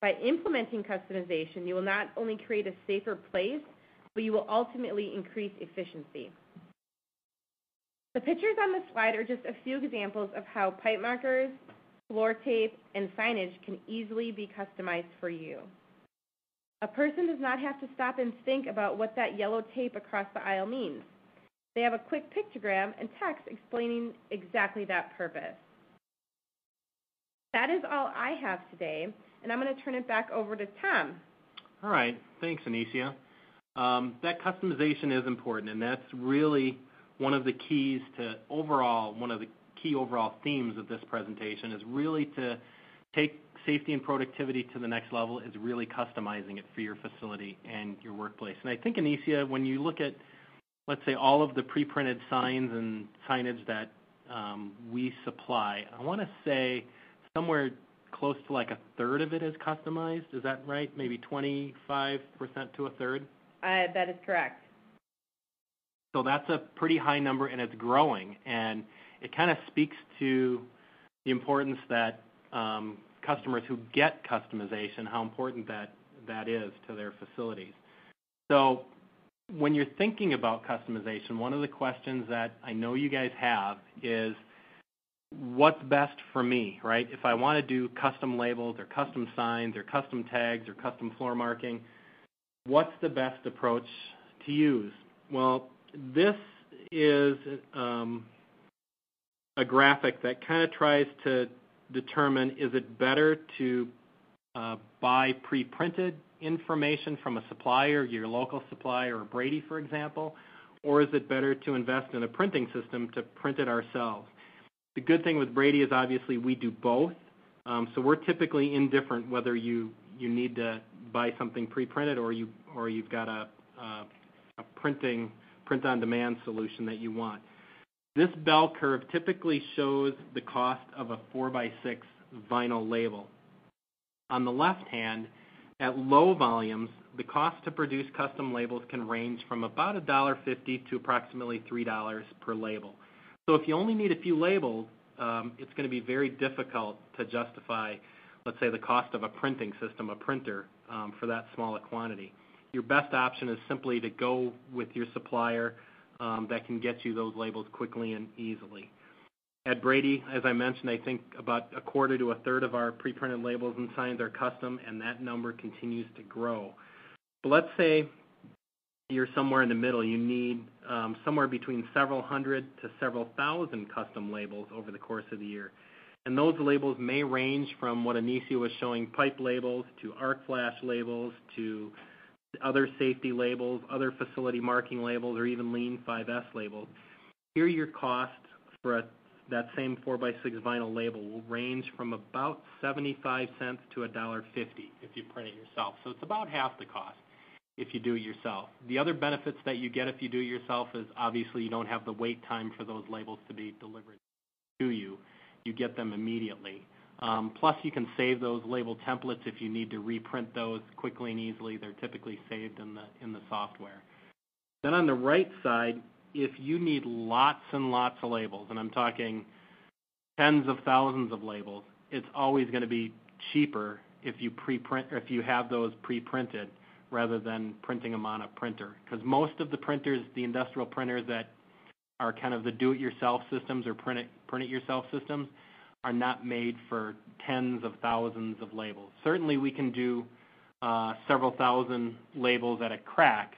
By implementing customization, you will not only create a safer place, but you will ultimately increase efficiency. The pictures on the slide are just a few examples of how pipe markers, floor tape, and signage can easily be customized for you. A person does not have to stop and think about what that yellow tape across the aisle means. They have a quick pictogram and text explaining exactly that purpose. That is all I have today, I'm going to turn it back over to Tom. All right. Thanks, Anicia. Um, that customization is important, and that's really one of the keys to overall, one of the key overall themes of this presentation is really to take safety and productivity to the next level, is really customizing it for your facility and your workplace. And I think, Anicia, when you look at, let's say, all of the pre-printed signs and signage that um, we supply, I want to say somewhere close to like a third of it is customized. Is that right? Maybe 25% to a third? Uh, that is correct. So that's a pretty high number, and it's growing. And it kind of speaks to the importance that um, customers who get customization, how important that is to their facilities. So when you're thinking about customization, one of the questions that I know you guys have is, what's best for me, right? If I want to do custom labels or custom signs or custom tags or custom floor marking, what's the best approach to use? Well, this is um, a graphic that kind of tries to determine, is it better to uh, buy pre-printed information from a supplier, your local supplier or Brady, for example, or is it better to invest in a printing system to print it ourselves? The good thing with Brady is obviously we do both. Um, so we're typically indifferent whether you need to buy something pre-printed or you've got a a printing print-on-demand solution that you want. This bell curve typically shows the cost of a 4x6 vinyl label. On the left hand, at low volumes, the cost to produce custom labels can range from about $1.50 to approximately $3 per label. So if you only need a few labels, um, it's going to be very difficult to justify, let's say, the cost of a printing system, a printer, um, for that small a quantity. Your best option is simply to go with your supplier um, that can get you those labels quickly and easily. At Brady, as I mentioned, I think about a quarter to a third of our pre-printed labels and signs are custom, and that number continues to grow. Let's say you're somewhere in the middle. You need um, somewhere between several hundred to several thousand custom labels over the course of the year. And those labels may range from what Anicia was showing, pipe labels, to arc flash labels, to other safety labels, other facility marking labels, or even Lean 5S labels. Here, your cost for that same 4x6 vinyl label will range from about $0.75 to $1.50 if you print it yourself. So it's about half the cost if you do it yourself. The other benefits that you get if you do it yourself is obviously you don't have the wait time for those labels to be delivered to you. You get them immediately. Um, plus, you can save those label templates if you need to reprint those quickly and easily. They're typically saved in the software. Then on the right side, if you need lots and lots of labels, and I'm talking tens of thousands of labels, it's always going to be cheaper if you pre-print if you have those pre-printed rather than printing them on a printer. Because most of the printers, the industrial printers that are kind of the do-it-yourself systems or print-it-yourself systems, are not made for tens of thousands of labels. Certainly, we can do uh, several thousand labels at a crack,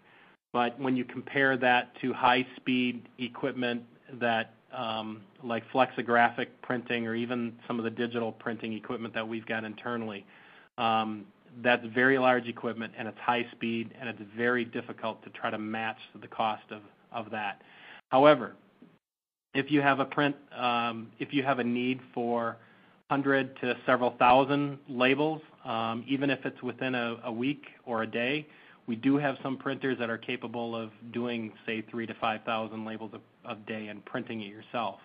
but when you compare that to high-speed equipment that, um, like flexographic printing or even some of the digital printing equipment that we've got internally, um, that's very large equipment, and it's high speed, and it's very difficult to try to match the cost of that. However, if you have a print um if you have a need for 100 to several thousand labels, even if it's within a week or a day, we do have some printers that are capable of doing, say, 3,000 to 5,000 labels a day and printing it yourself.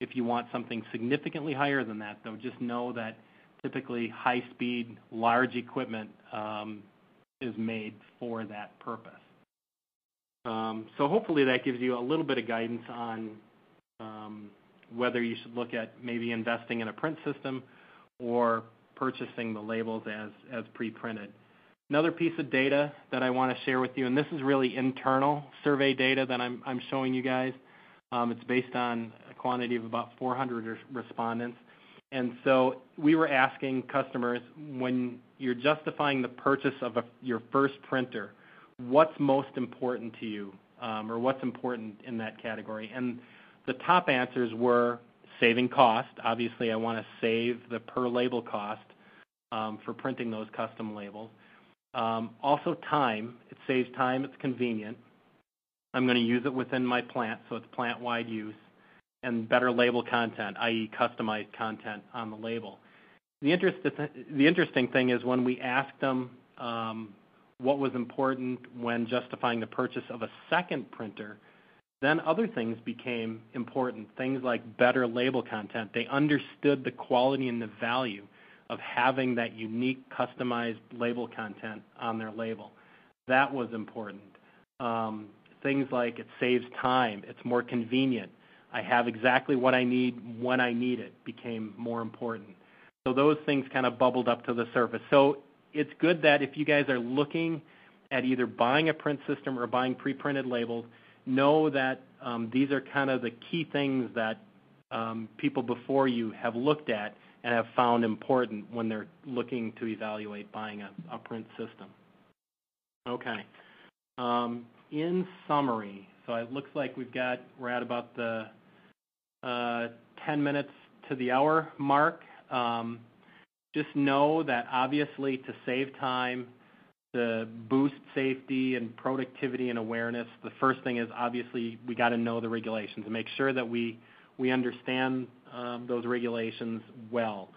If you want something significantly higher than that, though, just know that typically high-speed, large equipment um, is made for that purpose. Um, so hopefully that gives you a little bit of guidance on um, whether you should look at maybe investing in a print system or purchasing the labels as pre-printed. Another piece of data that I want to share with you, and this is really internal survey data that I'm showing you guys. It's based on a quantity of about 400 respondents. And so we were asking customers, when you're justifying the purchase of your first printer, what's most important to you? Um, or what's important in that category? And the top answers were saving cost. Obviously, I want to save the per label cost um, for printing those custom labels. Um, also time. It saves time, it's convenient. I'm going to use it within my plant, so it's plant-wide use. And better label content, i.e., customized content on the label. The interesting thing is when we asked them um, what was important when justifying the purchase of a second printer, then other things became important, things like better label content. They understood the quality and the value of having that unique, customized label content on their label. That was important. Um, things like it saves time, it's more convenient. I have exactly what I need when I need it became more important. So those things kind of bubbled up to the surface. So it's good that if you guys are looking at either buying a print system or buying pre-printed labels, know that um, these are kind of the key things that um, people before you have looked at and have found important when they're looking to evaluate buying a print system. Okay. Um, in summary, so it looks like we've got, we're at about the Uh, 10 minutes to the hour mark. Um, just know that obviously to save time, to boost safety and productivity and awareness, the first thing is obviously we got to know the regulations and make sure that we understand um, those regulations well.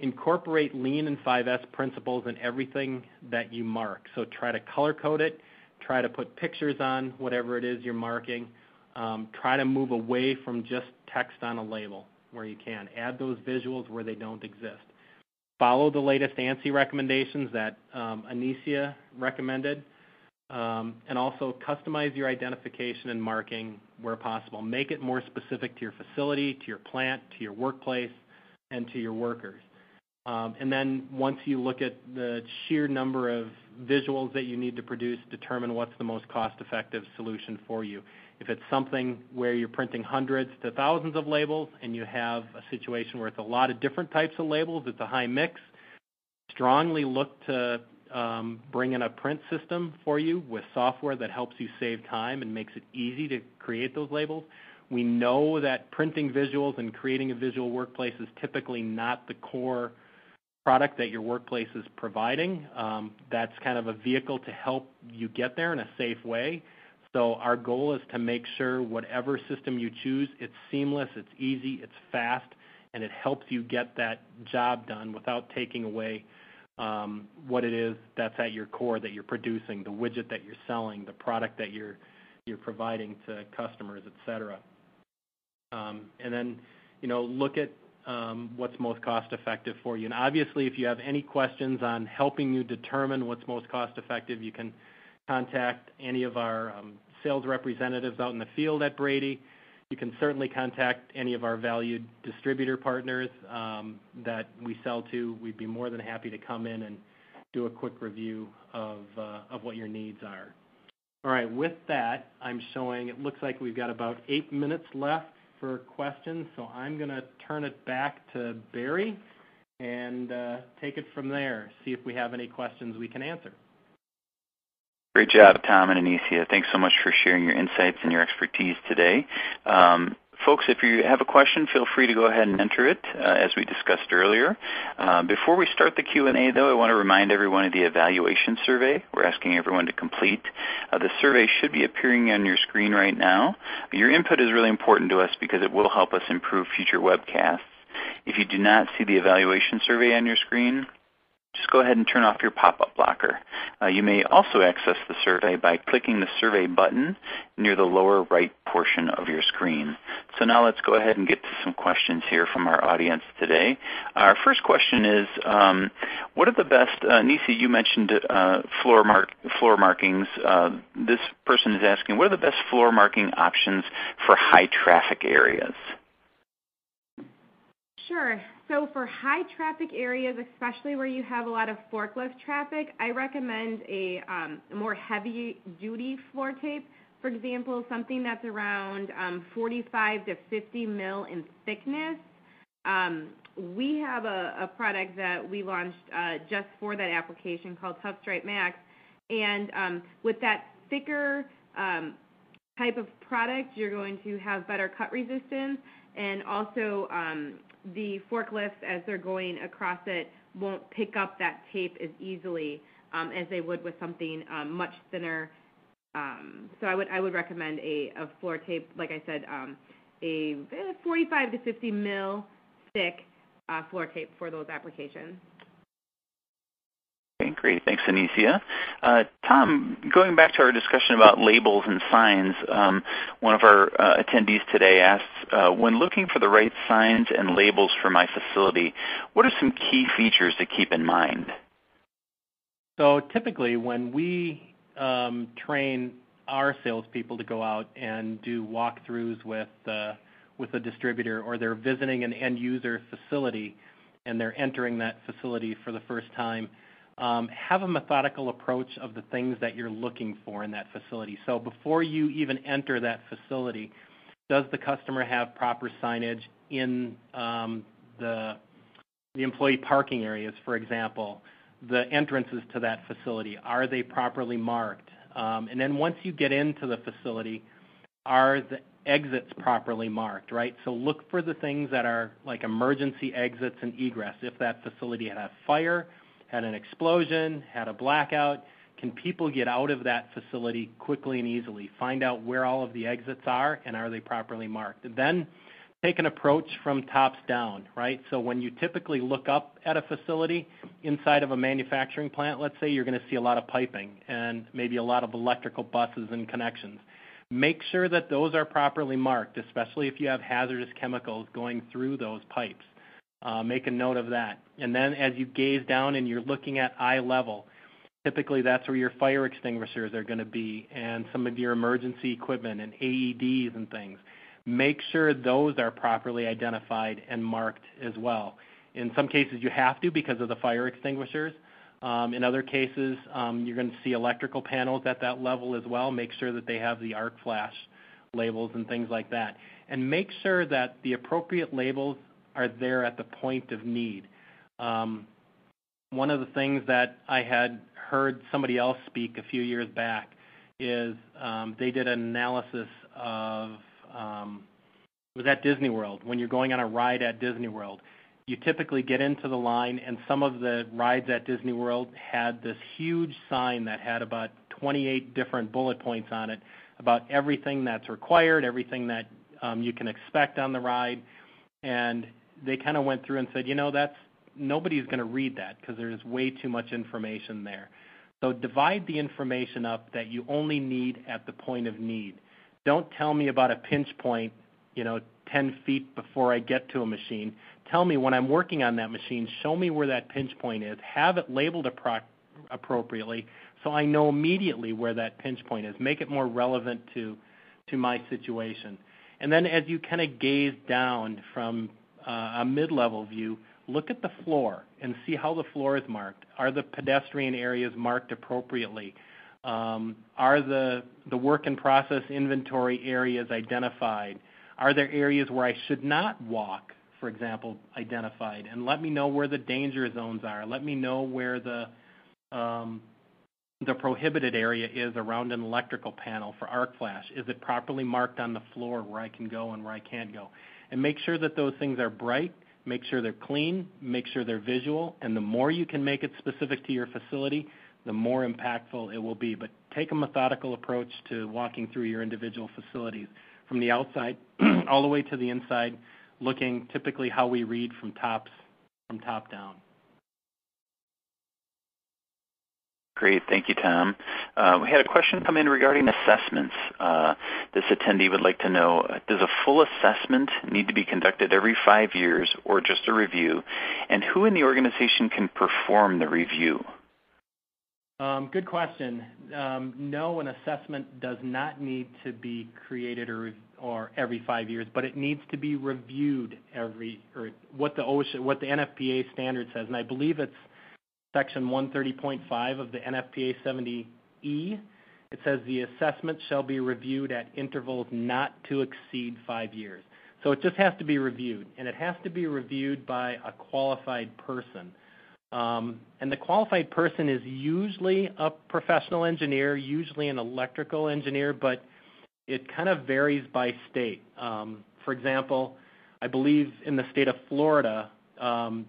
Incorporate Lean and 5S principles in everything that you mark. So try to color code it, try to put pictures on whatever it is you're marking. Um, try to move away from just text on a label where you can. Add those visuals where they don't exist. Follow the latest ANSI recommendations that um, Anicia recommended. Um, and also customize your identification and marking where possible. Make it more specific to your facility, to your plant, to your workplace, and to your workers. Um, and then once you look at the sheer number of visuals that you need to produce, determine what's the most cost-effective solution for you. If it's something where you're printing hundreds to thousands of labels and you have a situation where it's a lot of different types of labels, it's a high mix, strongly look to um, bring in a print system for you with software that helps you save time and makes it easy to create those labels. We know that printing visuals and creating a visual workplace is typically not the core product that your workplace is providing. Um, that's kind of a vehicle to help you get there in a safe way. So our goal is to make sure whatever system you choose, it's seamless, it's easy, it's fast, and it helps you get that job done without taking away um, what it is that's at your core that you're producing, the widget that you're selling, the product that you're providing to customers, et cetera. Um, and then, you know, look at um, what's most cost effective for you. And obviously, if you have any questions on helping you determine what's most cost effective, you can contact any of our um, sales representatives out in the field at Brady. You can certainly contact any of our valued distributor partners um, that we sell to. We'd be more than happy to come in and do a quick review of, uh, of what your needs are. All right, with that, I'm showing it looks like we've got about eight minutes left for questions, so I'm going to turn it back to Barry and uh, take it from there, see if we have any questions we can answer. Great job, Tom and Anicia. Thanks so much for sharing your insights and your expertise today. Um, folks, if you have a question, feel free to go ahead and enter it, uh, as we discussed earlier. Uh, before we start the Q&A, though, I want to remind everyone of the evaluation survey we're asking everyone to complete. Uh, the survey should be appearing on your screen right now. Your input is really important to us because it will help us improve future webcasts. If you do not see the evaluation survey on your screen, just go ahead and turn off your pop-up blocker. Uh, you may also access the survey by clicking the survey button near the lower right portion of your screen. So now let's go ahead and get to some questions here from our audience today. Our first question is, um, what are the best, uh, Nisi, you mentioned uh, floor, mark, floor markings. Uh, this person is asking, what are the best floor marking options for high traffic areas? Sure. So for high traffic areas, especially where you have a lot of forklift traffic, I recommend a, um, more heavy duty floor tape. For example, something that's around um, 45 to 50 mil in thickness. Um, we have a, a, product that we launched uh, just for that application called Tough Stripe Max, and um, with that thicker um, type of product, you're going to have better cut resistance and also um, the forklifts, as they're going across it, won't pick up that tape as easily um, as they would with something um, much thinner. Um, so I would I would recommend a, a floor tape, like I said, um, a 45 to 50 mil thick uh, floor tape for those applications. Great. Thanks, Anicia. Uh, Tom, going back to our discussion about labels and signs, um, one of our uh, attendees today asks, uh, when looking for the right signs and labels for my facility, what are some key features to keep in mind? So typically, when we um, train our salespeople to go out and do walkthroughs with with a distributor, or they're visiting an end user facility and they're entering that facility for the first time, um, have a methodical approach of the things that you're looking for in that facility. So before you even enter that facility, does the customer have proper signage in um, the the employee parking areas, for example? The entrances to that facility, are they properly marked? Um, and then once you get into the facility, are the exits properly marked, right? So look for the things that are like emergency exits and egress. If that facility had a fire, had an explosion, had a blackout. Can people get out of that facility quickly and easily? Find out where all of the exits are and are they properly marked. Then take an approach from tops down, right? So when you typically look up at a facility inside of a manufacturing plant, let's say you're going to see a lot of piping and maybe a lot of electrical buses and connections. Make sure that those are properly marked, especially if you have hazardous chemicals going through those pipes. Uh, make a note of that. And then as you gaze down and you're looking at eye level, typically that's where your fire extinguishers are going to be and some of your emergency equipment and AEDs and things. Make sure those are properly identified and marked as well. In some cases you have to because of the fire extinguishers. Um, in other cases, um, you're going to see electrical panels at that level as well. Make sure that they have the arc flash labels and things like that. And make sure that the appropriate labels are there at the point of need. Um, one of the things that I had heard somebody else speak a few years back is um, they did an analysis of um, it was at Disney World when you're going on a ride at Disney World. You typically get into the line, and some of the rides at Disney World had this huge sign that had about 28 different bullet points on it about everything that's required, everything that um, you can expect on the ride, and they kind of went through and said, you know, that's nobody's going to read that because there's way too much information there. So divide the information up that you only need at the point of need. Don't tell me about a pinch point, you know, 10 feet before I get to a machine. Tell me when I'm working on that machine, show me where that pinch point is. Have it labeled appro- appropriately so I know immediately where that pinch point is. Make it more relevant to to my situation. And then as you kind of gaze down from a mid-level view, look at the floor and see how the floor is marked. Are the pedestrian areas marked appropriately? Um, are the, the work in process inventory areas identified? Are there areas where I should not walk, for example, identified? And let me know where the danger zones are. Let me know where the um, the prohibited area is around an electrical panel for arc flash. Is it properly marked on the floor where I can go and where I can't go? And make sure that those things are bright, make sure they're clean, make sure they're visual, and the more you can make it specific to your facility, the more impactful it will be. But take a methodical approach to walking through your individual facilities from the outside all the way to the inside, looking typically how we read from tops from top down. Great. Thank you, Tom. Uh, we had a question come in regarding assessments. Uh, this attendee would like to know, does a full assessment need to be conducted every five years or just a review? And who in the organization can perform the review? Um, good question. Um, no, an assessment does not need to be created or, or every five years, but it needs to be reviewed every, or what the OSHA, what the NFPA standard says, and I believe it's Section 130.5 of the NFPA 70E, it says the assessment shall be reviewed at intervals not to exceed five years. So it just has to be reviewed, and it has to be reviewed by a qualified person. Um, and the qualified person is usually a professional engineer, usually an electrical engineer, but it kind of varies by state. Um, for example, I believe in the state of Florida,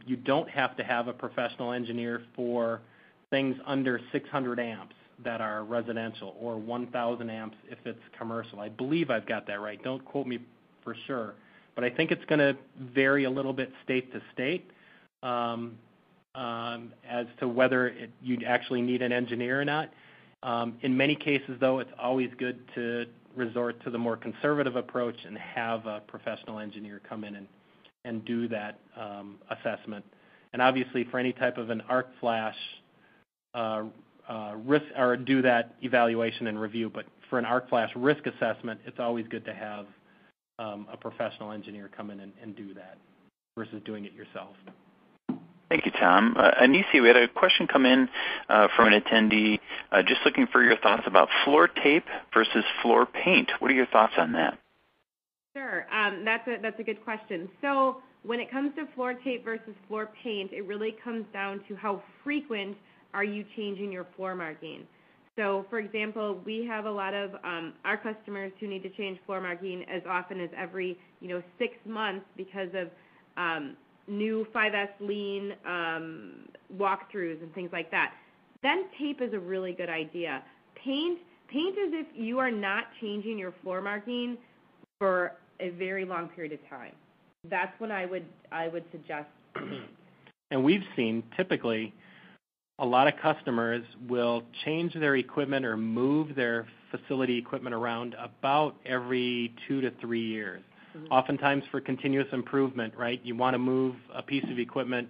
you don't have to have a professional engineer for things under 600 amps that are residential or 1,000 amps if it's commercial. I believe I've got that right. Don't quote me for sure, but I think it's going to vary a little bit state to state um, um, as to whether it, you actually need an engineer or not. Um, in many cases, though, it's always good to resort to the more conservative approach and have a professional engineer come in and and do that um, assessment. And obviously, for any type of an arc flash uh, uh, risk or do that evaluation and review. But for an arc flash risk assessment, it's always good to have um, a professional engineer come in and, do that versus doing it yourself. Thank you, Tom. Uh, Anisi, we had a question come in from an attendee just looking for your thoughts about floor tape versus floor paint. What are your thoughts on that? Sure. Um, that's a that's a good question. So when it comes to floor tape versus floor paint, it really comes down to how frequent are you changing your floor marking. So, for example, we have a lot of um, our customers who need to change floor marking as often as every, you know, six months because of um, new 5S lean um, walkthroughs and things like that. Then tape is a really good idea. Paint, paint is if you are not changing your floor marking for a very long period of time. That's when I would I would suggest. and we've seen typically a lot of customers will change their equipment or move their facility equipment around about every two to three years. Mm-hmm. Oftentimes for continuous improvement, right? You want to move a piece of equipment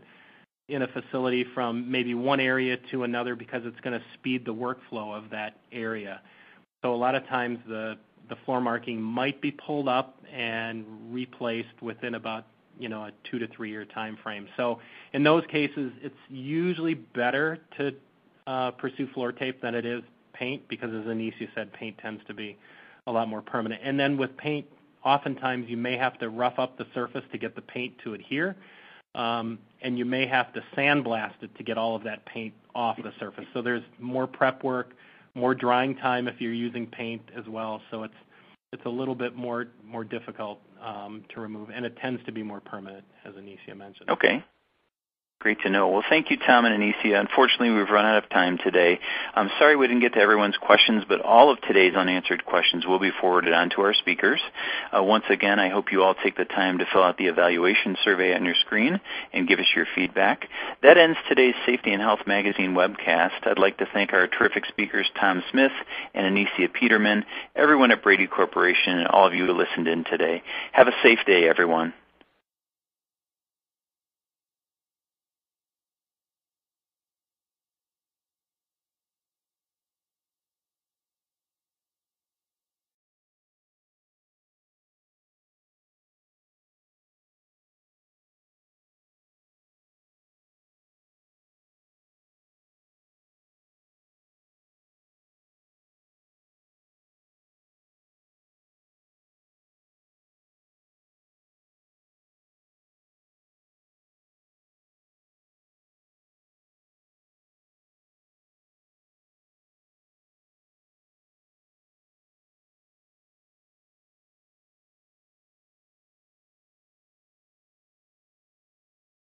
in a facility from maybe one area to another because it's going to speed the workflow of that area. So a lot of times the the floor marking might be pulled up and replaced within about you know a two to three year time frame. So in those cases, it's usually better to uh, pursue floor tape than it is paint because, as Anicia said, paint tends to be a lot more permanent. And then with paint, oftentimes you may have to rough up the surface to get the paint to adhere, um, and you may have to sandblast it to get all of that paint off the surface. So there's more prep work, more drying time if you're using paint as well. So it's it's a little bit more more difficult um, to remove, and it tends to be more permanent, as Anicia mentioned. Okay. Great to know. Well, thank you, Tom and Anicia. Unfortunately, we've run out of time today. I'm sorry we didn't get to everyone's questions, but all of today's unanswered questions will be forwarded on to our speakers. Uh, once again, I hope you all take the time to fill out the evaluation survey on your screen and give us your feedback. That ends today's Safety and Health Magazine webcast. I'd like to thank our terrific speakers, Tom Smith and Anicia Peterman, everyone at Brady Corporation, and all of you who listened in today. Have a safe day, everyone.